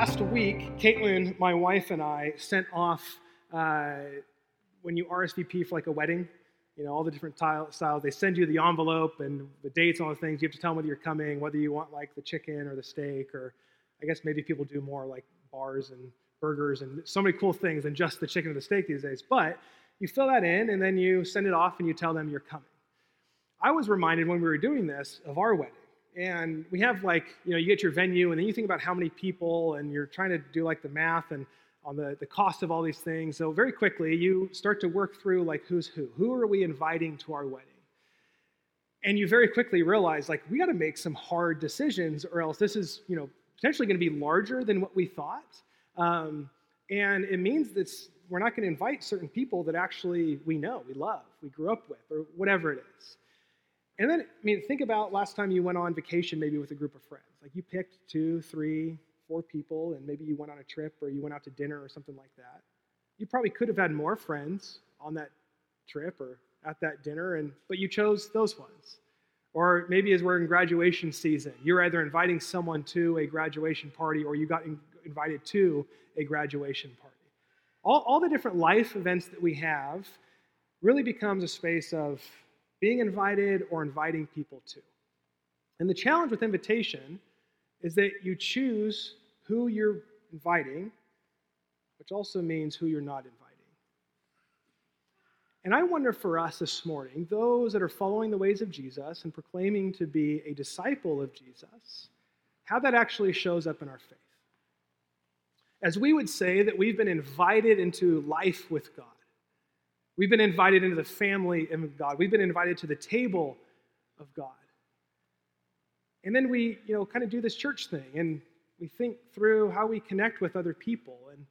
last week, Caitlin, my wife, and I sent off uh, when you RSVP for like a wedding, you know, all the different styles. They send you the envelope and the dates and all the things. You have to tell them whether you're coming, whether you want like the chicken or the steak, or I guess maybe people do more like bars and burgers and so many cool things than just the chicken or the steak these days. But you fill that in and then you send it off and you tell them you're coming. I was reminded when we were doing this of our wedding and we have like you know you get your venue and then you think about how many people and you're trying to do like the math and on the, the cost of all these things. So very quickly you start to work through like who's who. Who are we inviting to our wedding? And you very quickly realize like we got to make some hard decisions or else this is you know potentially going to be larger than what we thought. Um, and it means that we're not going to invite certain people that actually we know we love we grew up with or whatever it is and then, I mean, think about last time you went on vacation, maybe with a group of friends. Like you picked two, three, four people, and maybe you went on a trip or you went out to dinner or something like that. You probably could have had more friends on that trip or at that dinner, and but you chose those ones. Or maybe as we're in graduation season, you're either inviting someone to a graduation party or you got in, invited to a graduation party. All, all the different life events that we have really becomes a space of being invited or inviting people to. And the challenge with invitation is that you choose who you're inviting, which also means who you're not inviting. And I wonder for us this morning, those that are following the ways of Jesus and proclaiming to be a disciple of Jesus, how that actually shows up in our faith. As we would say that we've been invited into life with God, We've been invited into the family of God. We've been invited to the table of God. And then we, you know, kind of do this church thing and we think through how we connect with other people and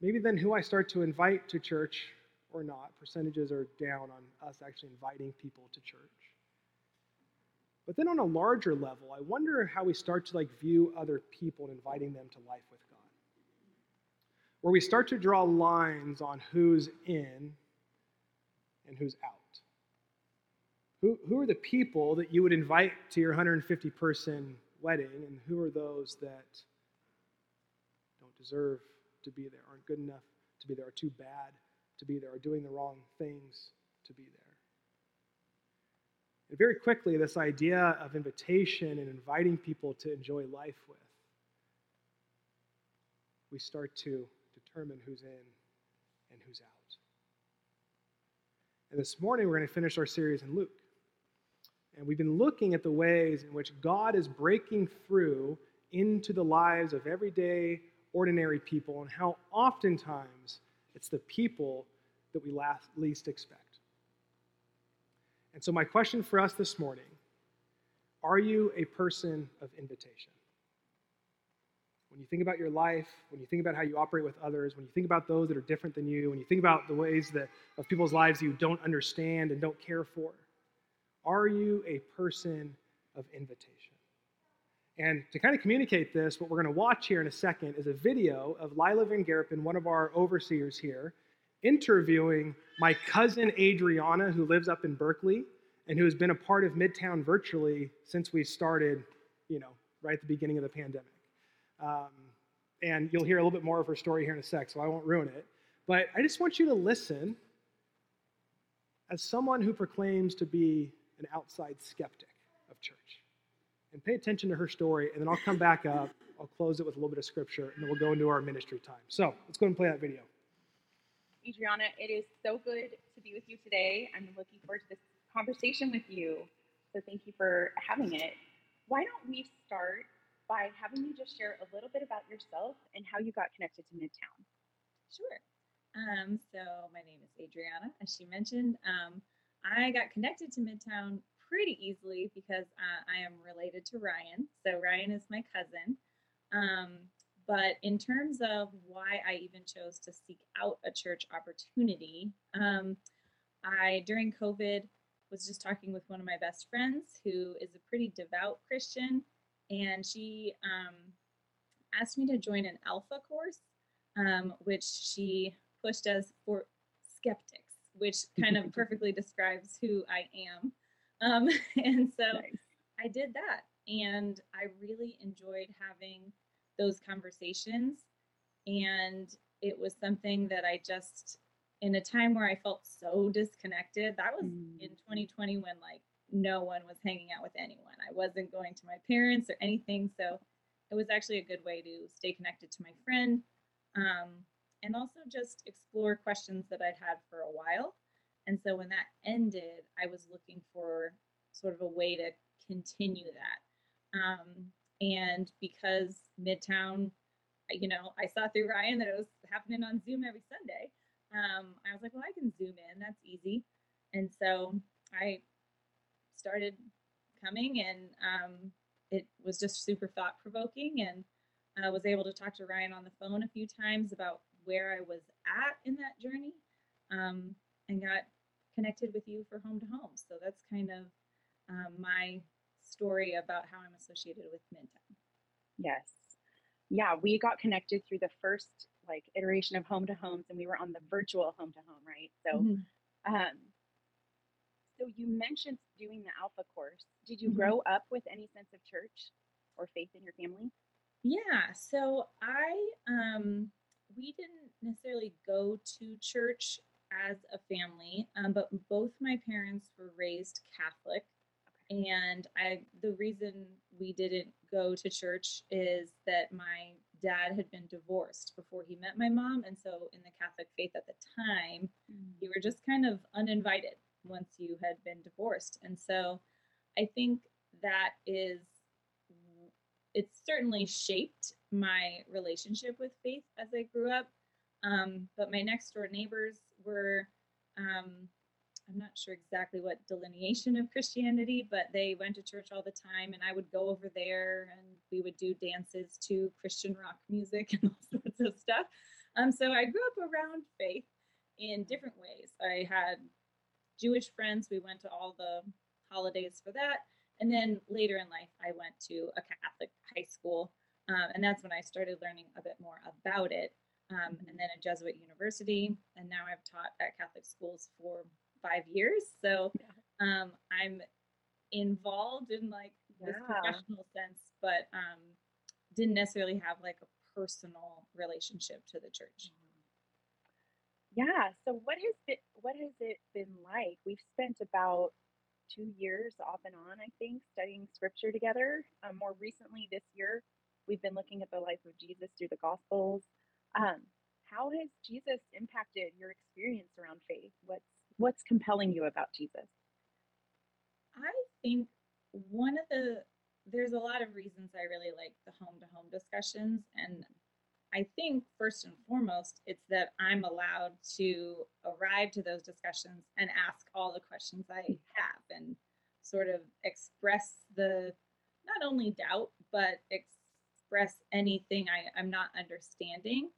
maybe then who I start to invite to church or not. Percentages are down on us actually inviting people to church. But then on a larger level, I wonder how we start to like view other people and inviting them to life with God. Where we start to draw lines on who's in and who's out? Who, who are the people that you would invite to your 150 person wedding, and who are those that don't deserve to be there, aren't good enough to be there, are too bad to be there, are doing the wrong things to be there? And very quickly, this idea of invitation and inviting people to enjoy life with, we start to determine who's in and who's out. And this morning, we're going to finish our series in Luke. And we've been looking at the ways in which God is breaking through into the lives of everyday, ordinary people, and how oftentimes it's the people that we last, least expect. And so, my question for us this morning are you a person of invitation? When you think about your life, when you think about how you operate with others, when you think about those that are different than you, when you think about the ways that of people's lives you don't understand and don't care for, are you a person of invitation? And to kind of communicate this, what we're going to watch here in a second is a video of Lila Van Gerpen, one of our overseers here, interviewing my cousin Adriana, who lives up in Berkeley and who has been a part of Midtown virtually since we started, you know, right at the beginning of the pandemic. Um, and you'll hear a little bit more of her story here in a sec, so I won't ruin it. But I just want you to listen as someone who proclaims to be an outside skeptic of church. And pay attention to her story, and then I'll come back up. I'll close it with a little bit of scripture, and then we'll go into our ministry time. So let's go and play that video. Adriana, it is so good to be with you today. I'm looking forward to this conversation with you. So thank you for having it. Why don't we start by having you just share a little bit about yourself and how you got connected to Midtown. Sure. Um, so my name is Adriana, as she mentioned. Um, I got connected to Midtown pretty easily because uh, I am related to Ryan. So Ryan is my cousin. Um, but in terms of why I even chose to seek out a church opportunity, um, I during COVID was just talking with one of my best friends who is a pretty devout Christian and she um, asked me to join an alpha course, um, which she pushed as for skeptics, which kind of perfectly describes who I am. Um, and so nice. I did that, and I really enjoyed having those conversations. And it was something that I just, in a time where I felt so disconnected, that was Mm. in 2020 when like no one was hanging out with anyone. I wasn't going to my parents or anything. So it was actually a good way to stay connected to my friend um, and also just explore questions that I'd had for a while. And so when that ended, I was looking for sort of a way to continue that. Um, and because Midtown, you know, I saw through Ryan that it was happening on Zoom every Sunday. Um, I was like, well, I can Zoom in. That's easy. And so I started coming, and um, it was just super thought provoking. And I was able to talk to Ryan on the phone a few times about where I was at in that journey um, and got connected with you for home to home. So that's kind of um, my story about how I'm associated with Midtown. Yes. Yeah, we got connected through the first like iteration of home to homes and we were on the virtual home to home, right? So Mhm. um so you mentioned doing the alpha course. Did you Mhm. grow up with any sense of church or faith in your family? Yeah, so I um we didn't necessarily go to church as a family, um, but both my parents were raised Catholic, and I the reason we didn't go to church is that my dad had been divorced before he met my mom, and so in the Catholic faith at the time, you were just kind of uninvited once you had been divorced. And so I think that is, it's certainly shaped my relationship with faith as I grew up. Um, but my next door neighbors were, um, I'm not sure exactly what delineation of Christianity, but they went to church all the time, and I would go over there and we would do dances to Christian rock music and all sorts of stuff. Um, so I grew up around faith in different ways. I had Jewish friends. We went to all the holidays for that. And then later in life, I went to a Catholic high school. Um, and that's when I started learning a bit more about it. Um, and then a Jesuit university. And now I've taught at Catholic schools for five years. So um, I'm involved in like this Yeah. professional sense, but um, didn't necessarily have like a personal relationship to the church. Yeah. So what has it what has it been like? We've spent about two years off and on, I think, studying scripture together. Um, more recently this year, we've been looking at the life of Jesus through the Gospels. Um, how has Jesus impacted your experience around faith? What's what's compelling you about Jesus? I think one of the there's a lot of reasons I really like the home to home discussions and I think first and foremost it's that I'm allowed to arrive to those discussions and ask all the questions I have and sort of express the not only doubt but express anything I, I'm not understanding.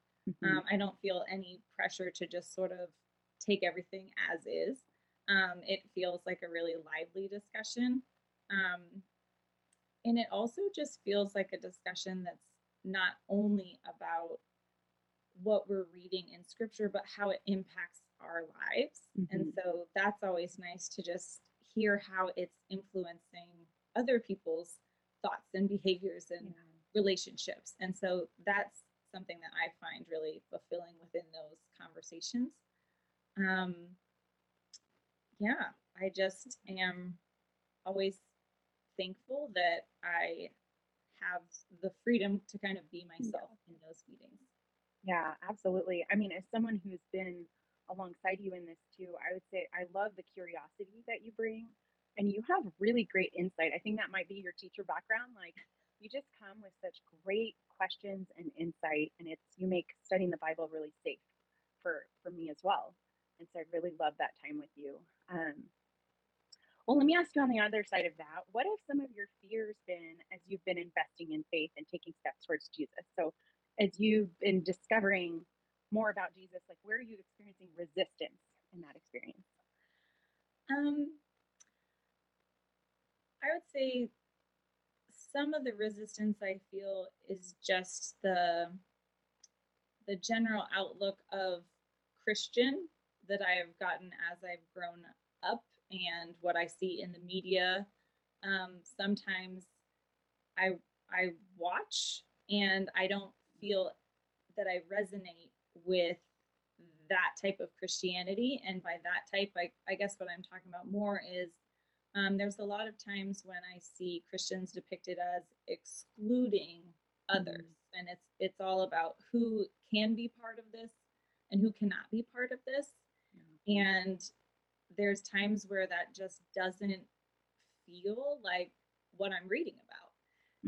Um, I don't feel any pressure to just sort of take everything as is. Um, it feels like a really lively discussion. Um, and it also just feels like a discussion that's not only about what we're reading in scripture, but how it impacts our lives. And so that's always nice to just hear how it's influencing other people's thoughts and behaviors and relationships. And so that's something that I find really fulfilling within those conversations. Um, yeah, I just am always thankful that I have the freedom to kind of be myself in those meetings. Yeah, absolutely. I mean, as someone who's been alongside you in this too, I would say I love the curiosity that you bring and you have really great insight. I think that might be your teacher background. Like you just come with such great questions and insight and it's you make studying the Bible really safe for for me as well. And so I really love that time with you. Um, well, let me ask you on the other side of that. What have some of your fears been as you've been investing in faith and taking steps towards Jesus? So, as you've been discovering more about Jesus, like where are you experiencing resistance in that experience? Um, I would say some of the resistance I feel is just the the general outlook of Christian that I have gotten as I've grown up and what I see in the media. Um, sometimes I I watch and I don't feel that I resonate with that type of Christianity. And by that type, I, I guess what I'm talking about more is um, there's a lot of times when I see Christians depicted as excluding others, and it's it's all about who can be part of this and who cannot be part of this. And there's times where that just doesn't feel like what I'm reading about.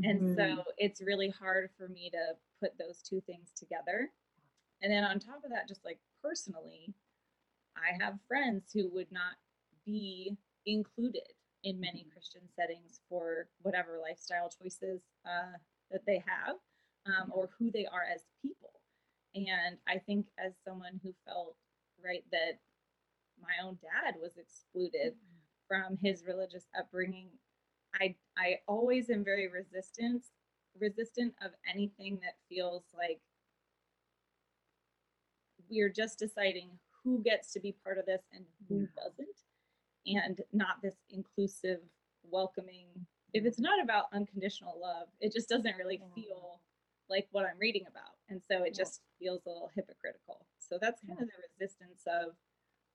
And Mhm. so it's really hard for me to put those two things together. And then on top of that, just like personally, I have friends who would not be included in many Mhm. Christian settings for whatever lifestyle choices uh, that they have um, or who they are as people. And I think as someone who felt, right, that my own dad was excluded from his religious upbringing, I I always am very resistant resistant of anything that feels like we're just deciding who gets to be part of this and who Yeah. doesn't and not this inclusive welcoming if it's not about unconditional love it just doesn't really feel like what i'm reading about and so it just feels a little hypocritical. So that's kind of the resistance of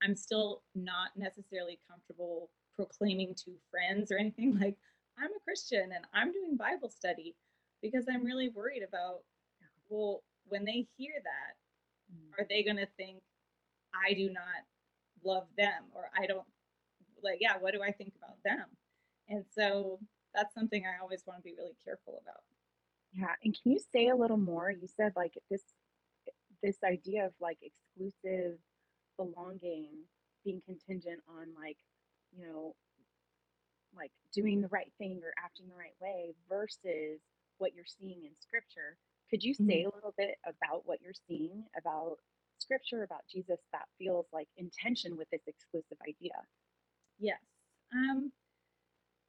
i'm still not necessarily comfortable proclaiming to friends or anything like i'm a christian and i'm doing bible study because i'm really worried about well when they hear that mm. are they going to think I do not love them or I don't like yeah what do I think about them? And so that's something I always want to be really careful about. Yeah, and can you say a little more? You said like this this idea of like exclusive belonging being contingent on like, you know, like doing the right thing or acting the right way versus what you're seeing in scripture. Could you say a little bit about what you're seeing about scripture about Jesus that feels like intention with this exclusive idea? yes um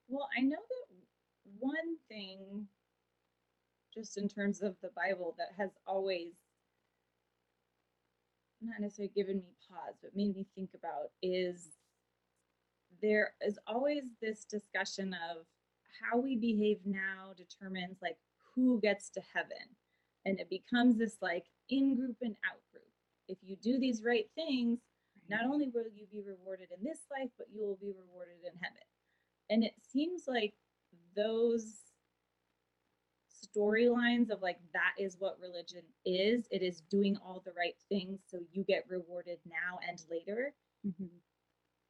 well I know that one thing just in terms of the Bible that has always not necessarily given me pause but made me think about is there is always this discussion of how we behave now determines like who gets to heaven. And it becomes this like in group and out group if you do these right things not only will you be rewarded in this life but you will be rewarded in heaven. And it seems like those storylines of like that is what religion is it is doing all the right things so you get rewarded now and later Mhm.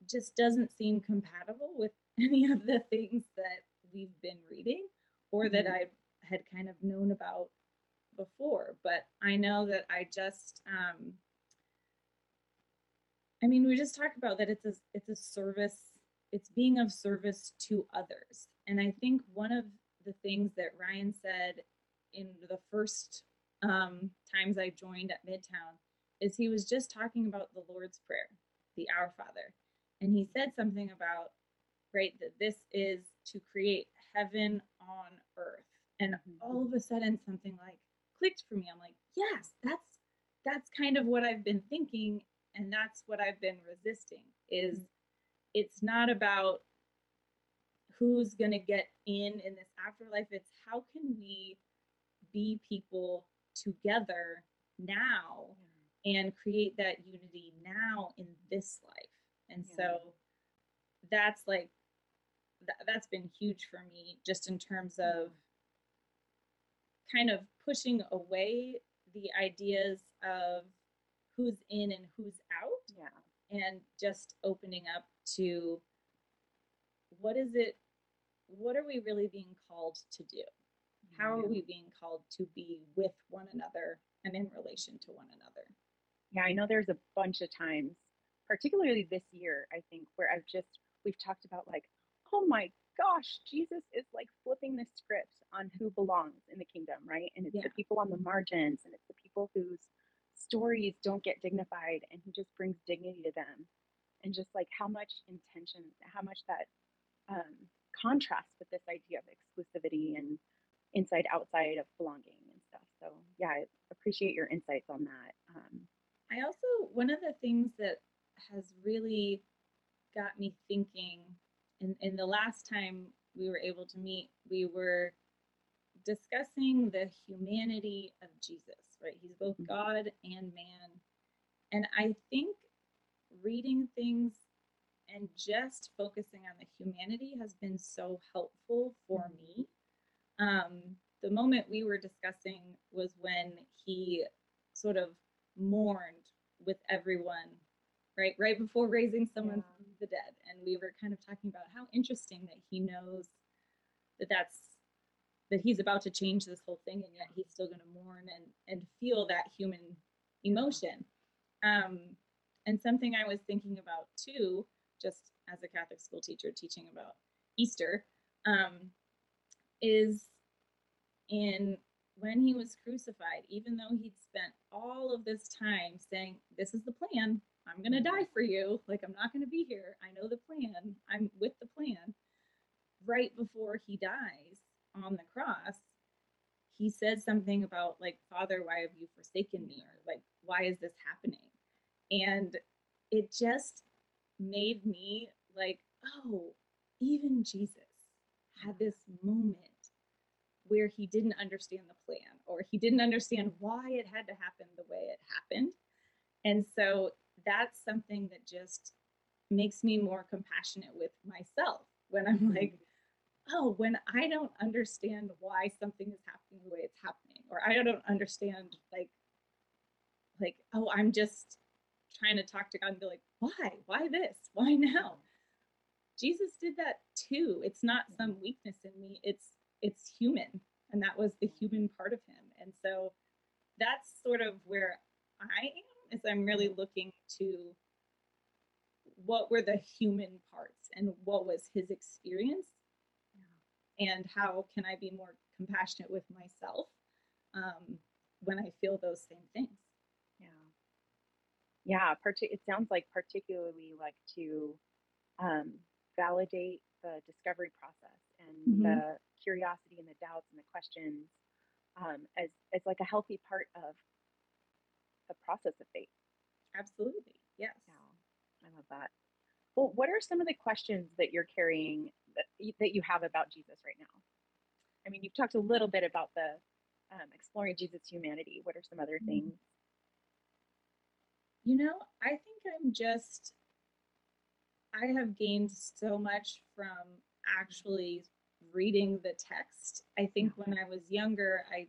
just doesn't seem compatible with any of the things that we've been reading or that Mhm. I had kind of known about before. But I know that I just, um, I mean, we just talked about that it's a it's a service. It's being of service to others, and I think one of the things that Ryan said in the first um, times I joined at Midtown is he was just talking about the Lord's Prayer, the Our Father, and he said something about right that this is to create heaven on earth. And Mhm. all of a sudden something like clicked for me. I'm like yes that's that's kind of what i've been thinking and that's what i've been resisting is it's not about who's going to get in in this afterlife it's how can we be people together now and create that unity now in this life. And Yeah. so that's like that, that's been huge for me just in terms of kind of pushing away the ideas of who's in and who's out Yeah. and just opening up to what is it what are we really being called to do how are we being called to be with one another and in relation to one another Yeah, I know there's a bunch of times, particularly this year, I think, where I've just, we've talked about like, oh my gosh, Jesus is like flipping the script on who belongs in the kingdom, right? And it's Yeah. the people on the margins and it's the people whose stories don't get dignified and he just brings dignity to them. And just like how much intention, how much that um, contrasts with this idea of exclusivity and inside outside of belonging and stuff. So, yeah, I appreciate your insights on that. Um, I also, one of the things that has really got me thinking, and, and the last time we were able to meet, we were discussing the humanity of Jesus, right? He's both Mhm. God and man. And I think reading things and just focusing on the humanity has been so helpful for me. Um, the moment we were discussing was when he sort of mourned with everyone, right? Right before raising someone Yeah. from the dead. And we were kind of talking about how interesting that he knows that that's that he's about to change this whole thing and yet he's still going to mourn and and feel that human emotion um and something i was thinking about too just as a catholic school teacher teaching about easter um is in when he was crucified even though he'd spent all of this time saying this is the plan. I'm going to die for you. Like i'm not going to be here. I know the plan. I'm with the plan. Right before he dies on the cross, he said something about like, Father, why have you forsaken me? Or like, why is this happening? And it just made me like, oh, even Jesus had this moment where he didn't understand the plan or he didn't understand why it had to happen the way it happened. And so that's something that just makes me more compassionate with myself when I'm mm-hmm. like, oh, when I don't understand why something is happening the way it's happening, or I don't understand like, like, oh, I'm just trying to talk to God and be like, why? Why this? Why now? Jesus did that too. It's not some weakness in me. It's it's human, and that was the human part of him. And so that's sort of where I am. Is I'm really looking to what were the human parts and what was his experience and how can I be more compassionate with myself um, when I feel those same things. Yeah. It sounds like particularly like to um, validate the discovery process and Mhm. the curiosity and the doubts and the questions um, as, as like a healthy part of the process of faith. Absolutely, yes. Yeah. I love that. Well, what are some of the questions that you're carrying that, that you have about Jesus right now? I mean, you've talked a little bit about the um, exploring Jesus' humanity. What are some other Mhm. things? You know, I think I'm just, I have gained so much from actually reading the text. I think when I was younger, I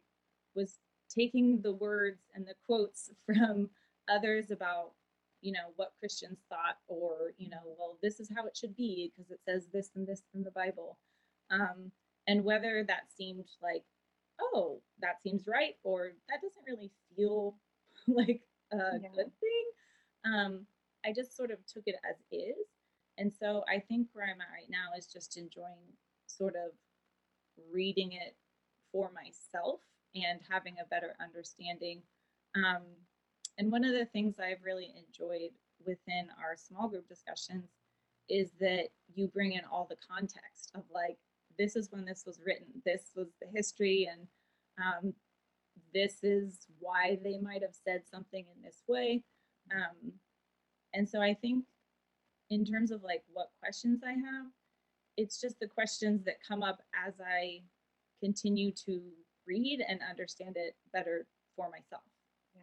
was taking the words and the quotes from others about, you know, what Christians thought, or, you know, well, this is how it should be because it says this and this in the Bible. Um, and whether that seemed like, oh, that seems right, or that doesn't really feel like a Yeah. good thing. Um, I just sort of took it as is. And so I think where I'm at right now is just enjoying sort of reading it for myself and having a better understanding. Um, and one of the things I've really enjoyed within our small group discussions is that you bring in all the context of like, this is when this was written, this was the history, and um, this is why they might have said something in this way. Um, and so I think in terms of like what questions I have, it's just the questions that come up as I continue to read and understand it better for myself. Yeah.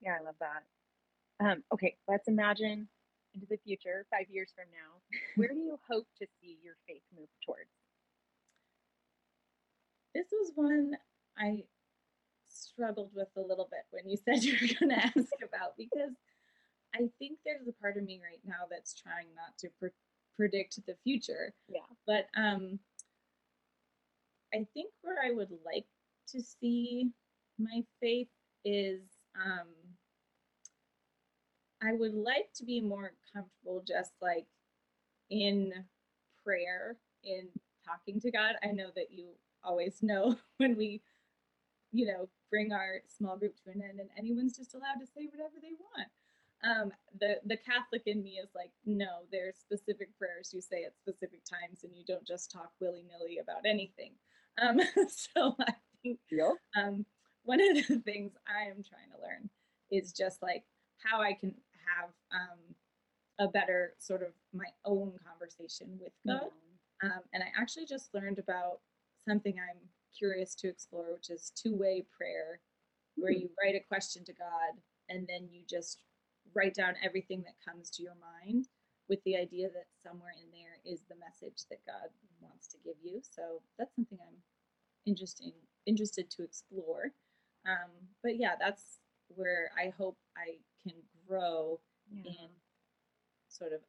Yeah, I love that. Um, okay, let's imagine into the future, five years from now. Where do you hope to see your faith move towards? This was one I struggled with a little bit when you said you were going to ask about because I think there's a part of me right now that's trying not to pre- predict the future. Yeah. But um, I think where I would like to see my faith is um, I would like to be more comfortable just like in prayer, in talking to God. I know that you always know when we, you know, bring our small group to an end and anyone's just allowed to say whatever they want. Um, the the Catholic in me is like, no, there's specific prayers you say at specific times, and you don't just talk willy nilly about anything. Um, so I think Yep. um, one of the things I am trying to learn is just like how I can have um, a better sort of my own conversation with God. Um, and I actually just learned about something I'm curious to explore, which is two way prayer, where you write a question to God and then you just write down everything that comes to your mind with the idea that somewhere in there is the message that God wants to give you. So that's something I'm interesting interested to explore. Um, but yeah, that's where I hope I can grow Yeah. in sort of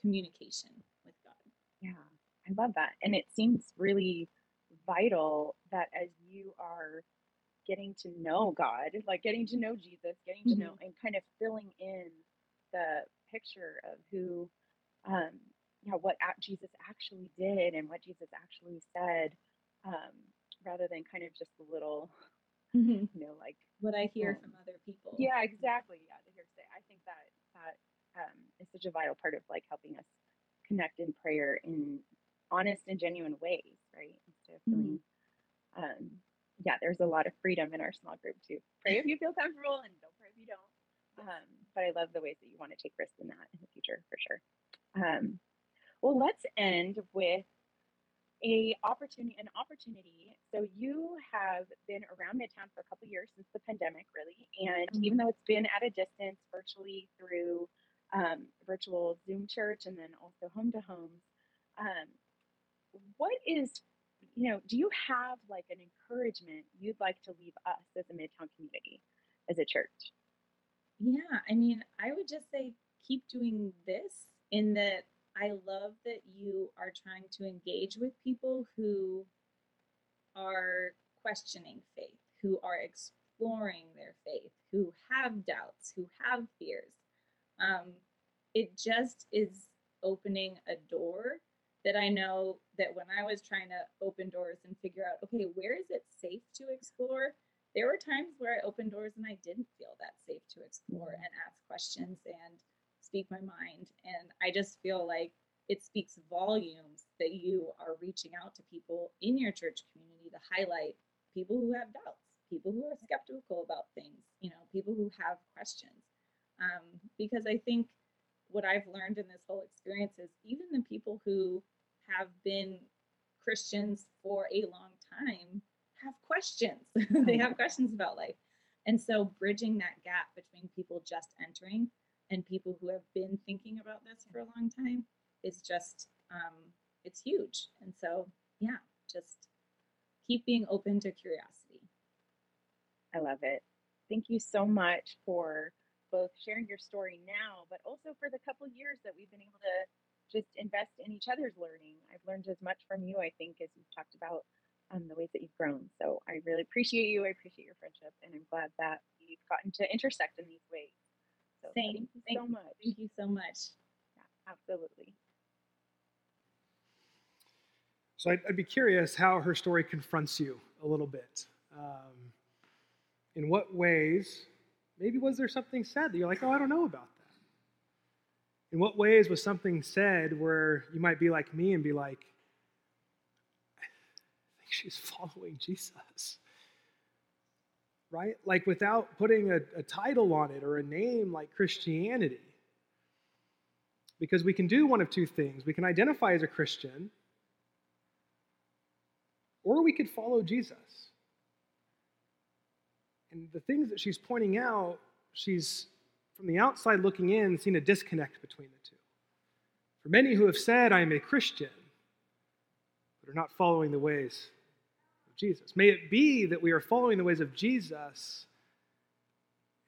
communication with God. Yeah, I love that. And it seems really vital that as you are getting to know God, like getting to know Jesus, getting to know and kind of filling in the picture of who, um, you know, what Jesus actually did and what Jesus actually said, um, rather than kind of just a little, you know, like What I hear Um, from other people. yeah, exactly. Yeah, the hearsay. I think that that um, is such a vital part of like helping us connect in prayer in honest and genuine ways, right? Mhm. feeling, um, yeah, there's a lot of freedom in our small group too pray if you feel comfortable and don't pray if you don't. Um, but I love the ways that you want to take risks in that in the future for sure. Um, well, let's end with a opportunity an opportunity so you have been around midtown for a couple years since the pandemic really and even though it's been at a distance virtually through um, virtual zoom church and then also home to homes um, what is you know do you have like an encouragement you'd like to leave us as a midtown community as a church Yeah, I mean, I would just say keep doing this in that I love that you are trying to engage with people who are questioning faith, who are exploring their faith, who have doubts, who have fears. Um, it just is opening a door that I know that when I was trying to open doors and figure out, okay, where is it safe to explore? There were times where I opened doors and I didn't feel that safe to explore and ask questions and speak my mind. And I just feel like it speaks volumes that you are reaching out to people in your church community to highlight people who have doubts, people who are skeptical about things, you know, people who have questions. Um, because I think what I've learned in this whole experience is even the people who have been Christians for a long time have questions. they have questions about life. And so bridging that gap between people just entering and people who have been thinking about this for a long time is just um, it's huge. And so yeah, just keep being open to curiosity. I love it. Thank you so much for both sharing your story now, but also for the couple years that we've been able to just invest in each other's learning. I've learned as much from you, I think, as you've talked about um, the ways that you've grown. So I really appreciate you. I appreciate your friendship, and I'm glad that we've gotten to intersect in these ways. So Same. thank you so much. Thank you so much. Yeah, absolutely. So I'd, I'd be curious how her story confronts you a little bit. Um, in what ways, maybe was there something said that you're like, oh, I don't know about that? In what ways was something said where you might be like me and be like, I think she's following Jesus? Right? Like without putting a, a title on it or a name like Christianity. Because we can do one of two things. We can identify as a Christian, or we could follow Jesus. And the things that she's pointing out, she's from the outside looking in, seen a disconnect between the two. For many who have said, I am a Christian, but are not following the ways of Jesus. May it be that we are following the ways of Jesus,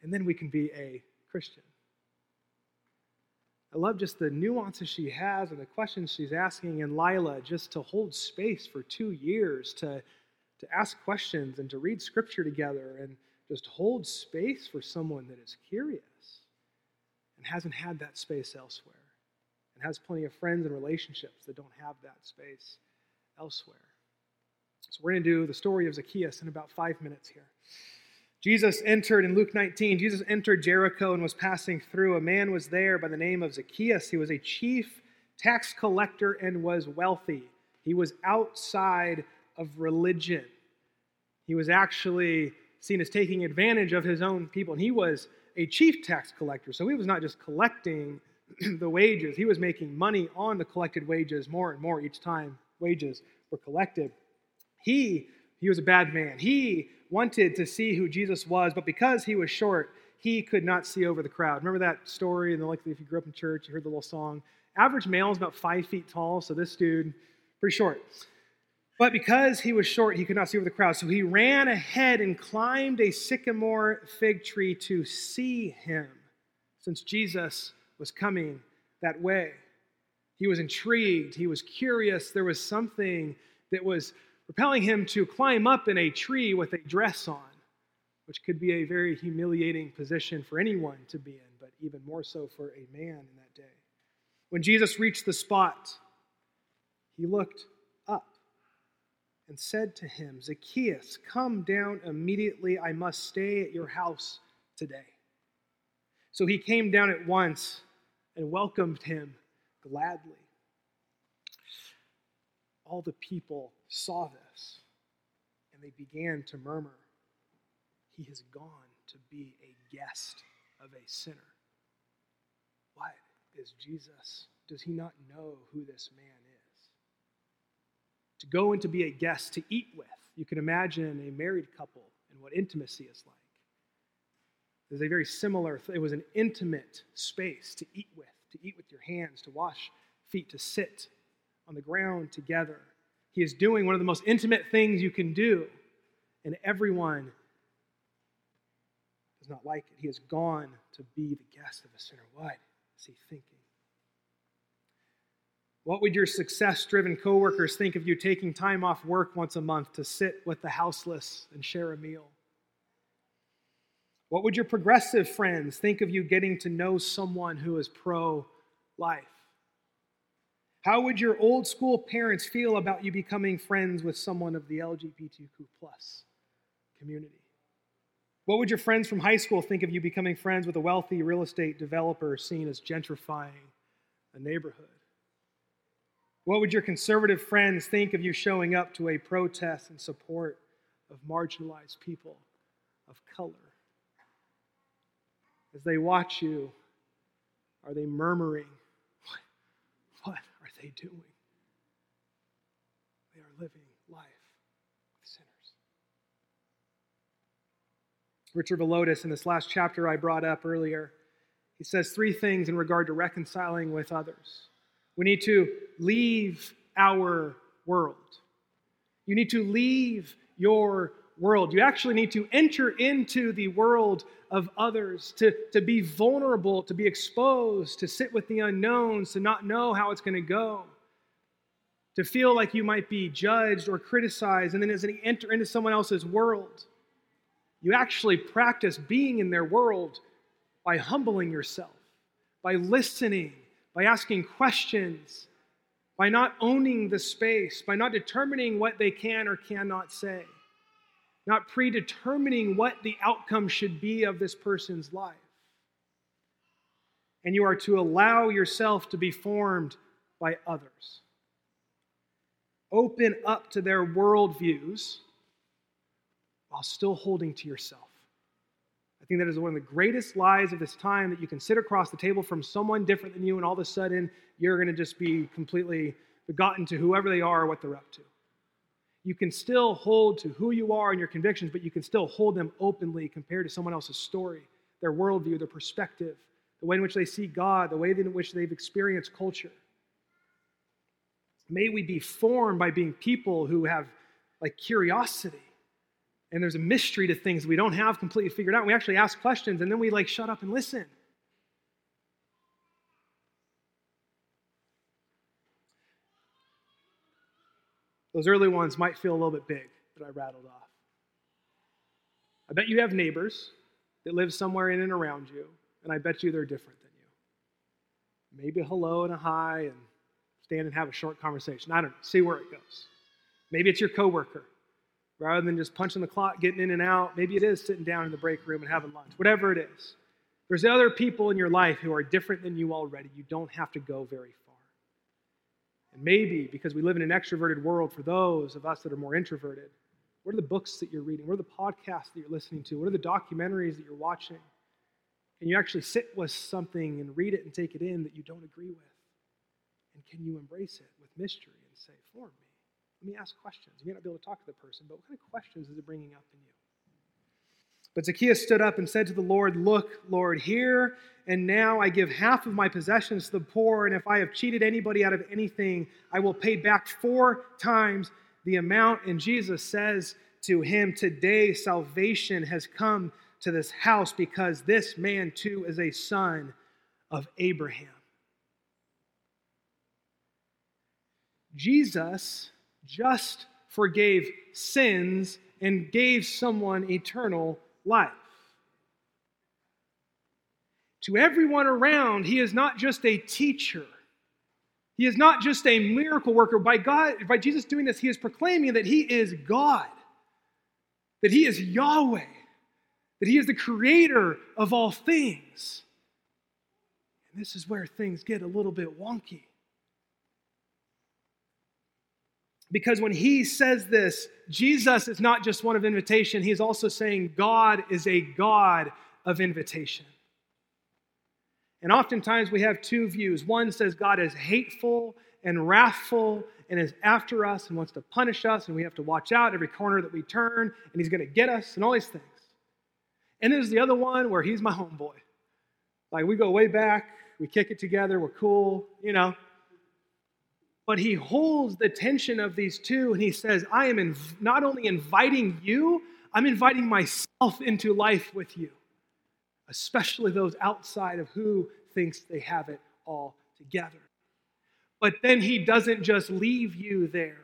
and then we can be a Christian. I love just the nuances she has and the questions she's asking in Lila just to hold space for two years to, to ask questions and to read scripture together and just hold space for someone that is curious and hasn't had that space elsewhere and has plenty of friends and relationships that don't have that space elsewhere. So we're going to do the story of Zacchaeus in about five minutes here. Jesus entered in Luke 19. Jesus entered Jericho and was passing through. A man was there by the name of Zacchaeus. He was a chief tax collector and was wealthy. He was outside of religion. He was actually seen as taking advantage of his own people. And he was a chief tax collector. So he was not just collecting the wages, he was making money on the collected wages more and more each time wages were collected. He he was a bad man. He wanted to see who Jesus was, but because he was short, he could not see over the crowd. Remember that story? And like if you grew up in church, you heard the little song. Average male is about five feet tall, so this dude, pretty short. But because he was short, he could not see over the crowd. So he ran ahead and climbed a sycamore fig tree to see him, since Jesus was coming that way. He was intrigued, he was curious. There was something that was propelling him to climb up in a tree with a dress on, which could be a very humiliating position for anyone to be in, but even more so for a man in that day. When Jesus reached the spot, he looked and said to him, Zacchaeus, come down immediately. I must stay at your house today. So he came down at once and welcomed him gladly. All the people saw this and they began to murmur, He has gone to be a guest of a sinner. What is Jesus? Does he not know who this man is? To go and to be a guest to eat with, you can imagine a married couple and what intimacy is like. There's a very similar, it was an intimate space to eat with, to eat with your hands, to wash feet, to sit on the ground together. He is doing one of the most intimate things you can do, and everyone does not like it. He has gone to be the guest of a sinner. What is he thinking? What would your success driven coworkers think of you taking time off work once a month to sit with the houseless and share a meal? What would your progressive friends think of you getting to know someone who is pro life? How would your old school parents feel about you becoming friends with someone of the LGBTQ community? What would your friends from high school think of you becoming friends with a wealthy real estate developer seen as gentrifying a neighborhood? What would your conservative friends think of you showing up to a protest in support of marginalized people of color? As they watch you, are they murmuring, What? Are they doing? They are living life with sinners. Richard Villodas, in this last chapter I brought up earlier, he says three things in regard to reconciling with others. We need to leave our world. You need to leave your world. You actually need to enter into the world of others, to, to be vulnerable, to be exposed, to sit with the unknowns, to not know how it's going to go, to feel like you might be judged or criticized. And then as you enter into someone else's world, you actually practice being in their world by humbling yourself, by listening, by asking questions, by not owning the space, by not determining what they can or cannot say not predetermining what the outcome should be of this person's life. And you are to allow yourself to be formed by others. Open up to their worldviews while still holding to yourself. I think that is one of the greatest lies of this time that you can sit across the table from someone different than you, and all of a sudden you're going to just be completely begotten to whoever they are or what they're up to you can still hold to who you are and your convictions, but you can still hold them openly compared to someone else's story, their worldview, their perspective, the way in which they see God, the way in which they've experienced culture. May we be formed by being people who have like curiosity. And there's a mystery to things we don't have completely figured out. We actually ask questions and then we like shut up and listen. Those early ones might feel a little bit big that I rattled off. I bet you have neighbors that live somewhere in and around you, and I bet you they're different than you. Maybe a hello and a hi and stand and have a short conversation. I don't know. See where it goes. Maybe it's your coworker. Rather than just punching the clock, getting in and out, maybe it is sitting down in the break room and having lunch. Whatever it is. There's other people in your life who are different than you already. You don't have to go very far. And maybe because we live in an extroverted world, for those of us that are more introverted, what are the books that you're reading? What are the podcasts that you're listening to? What are the documentaries that you're watching? Can you actually sit with something and read it and take it in that you don't agree with? And can you embrace it with mystery and say, For me? Let me ask questions. You may not be able to talk to the person, but what kind of questions is it bringing up in you? But Zacchaeus stood up and said to the Lord, Look, Lord, here and now I give half of my possessions to the poor, and if I have cheated anybody out of anything, I will pay back four times the amount. And Jesus says to him, Today salvation has come to this house because this man too is a son of Abraham. Jesus just forgave sins and gave someone eternal life. To everyone around, he is not just a teacher. He is not just a miracle worker. By God, by Jesus doing this, he is proclaiming that he is God, that he is Yahweh, that he is the creator of all things. And this is where things get a little bit wonky. Because when he says this, Jesus is not just one of invitation, he is also saying God is a God of invitation. And oftentimes we have two views. One says God is hateful and wrathful and is after us and wants to punish us, and we have to watch out every corner that we turn, and he's going to get us and all these things. And there's the other one where he's my homeboy. Like we go way back, we kick it together, we're cool, you know. But he holds the tension of these two and he says, I am not only inviting you, I'm inviting myself into life with you, especially those outside of who thinks they have it all together. But then he doesn't just leave you there.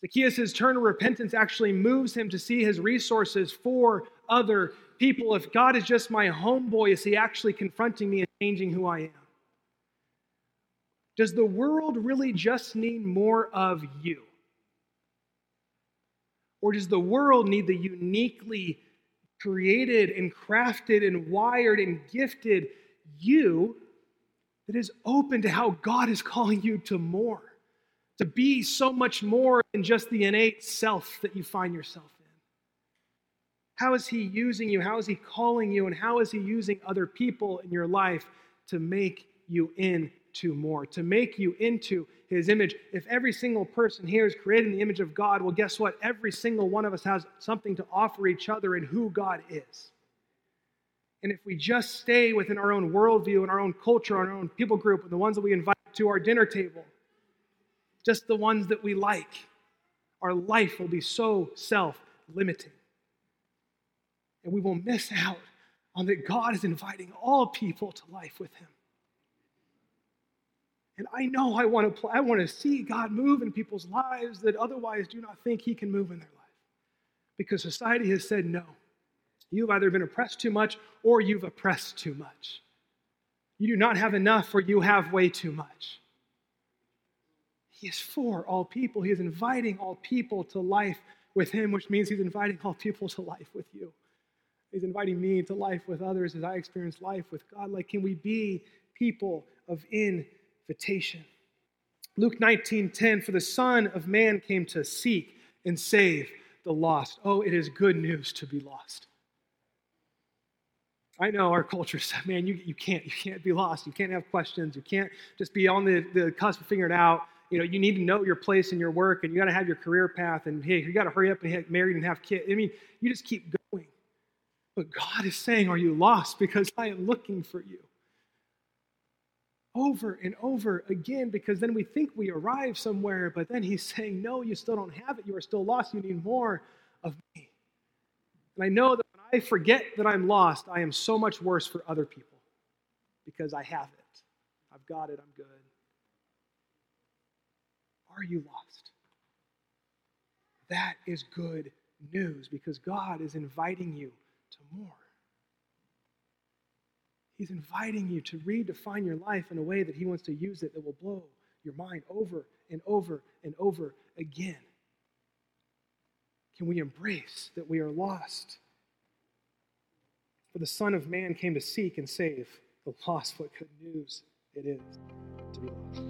Zacchaeus' turn of repentance actually moves him to see his resources for other people. If God is just my homeboy, is he actually confronting me and changing who I am? Does the world really just need more of you? Or does the world need the uniquely created and crafted and wired and gifted you that is open to how God is calling you to more? To be so much more than just the innate self that you find yourself in. How is He using you? How is He calling you? And how is He using other people in your life to make you in to more, to make you into his image. If every single person here is created in the image of God, well, guess what? Every single one of us has something to offer each other in who God is. And if we just stay within our own worldview and our own culture, our own people group, and the ones that we invite to our dinner table, just the ones that we like, our life will be so self limiting. And we will miss out on that God is inviting all people to life with Him. And I know I want to I want to see God move in people's lives that otherwise do not think he can move in their life. Because society has said no. You've either been oppressed too much or you've oppressed too much. You do not have enough or you have way too much. He is for all people. He is inviting all people to life with him, which means he's inviting all people to life with you. He's inviting me to life with others as I experience life with God. Like, can we be people of in invitation. Luke 19:10 for the son of man came to seek and save the lost. Oh, it is good news to be lost. I know our culture says, man, you, you can't you can't be lost. You can't have questions. You can't just be on the, the cusp of figuring it out. You know, you need to know your place in your work and you got to have your career path and hey, you got to hurry up and get married and have kids. I mean, you just keep going. But God is saying, Are you lost? Because I am looking for you over and over again because then we think we arrive somewhere, but then he's saying, No, you still don't have it. You are still lost. You need more of me. And I know that when I forget that I'm lost, I am so much worse for other people because I have it. I've got it. I'm good. Are you lost? That is good news because God is inviting you to more. He's inviting you to redefine your life in a way that He wants to use it that will blow your mind over and over and over again. Can we embrace that we are lost? For the Son of Man came to seek and save the lost. What good news it is to be lost.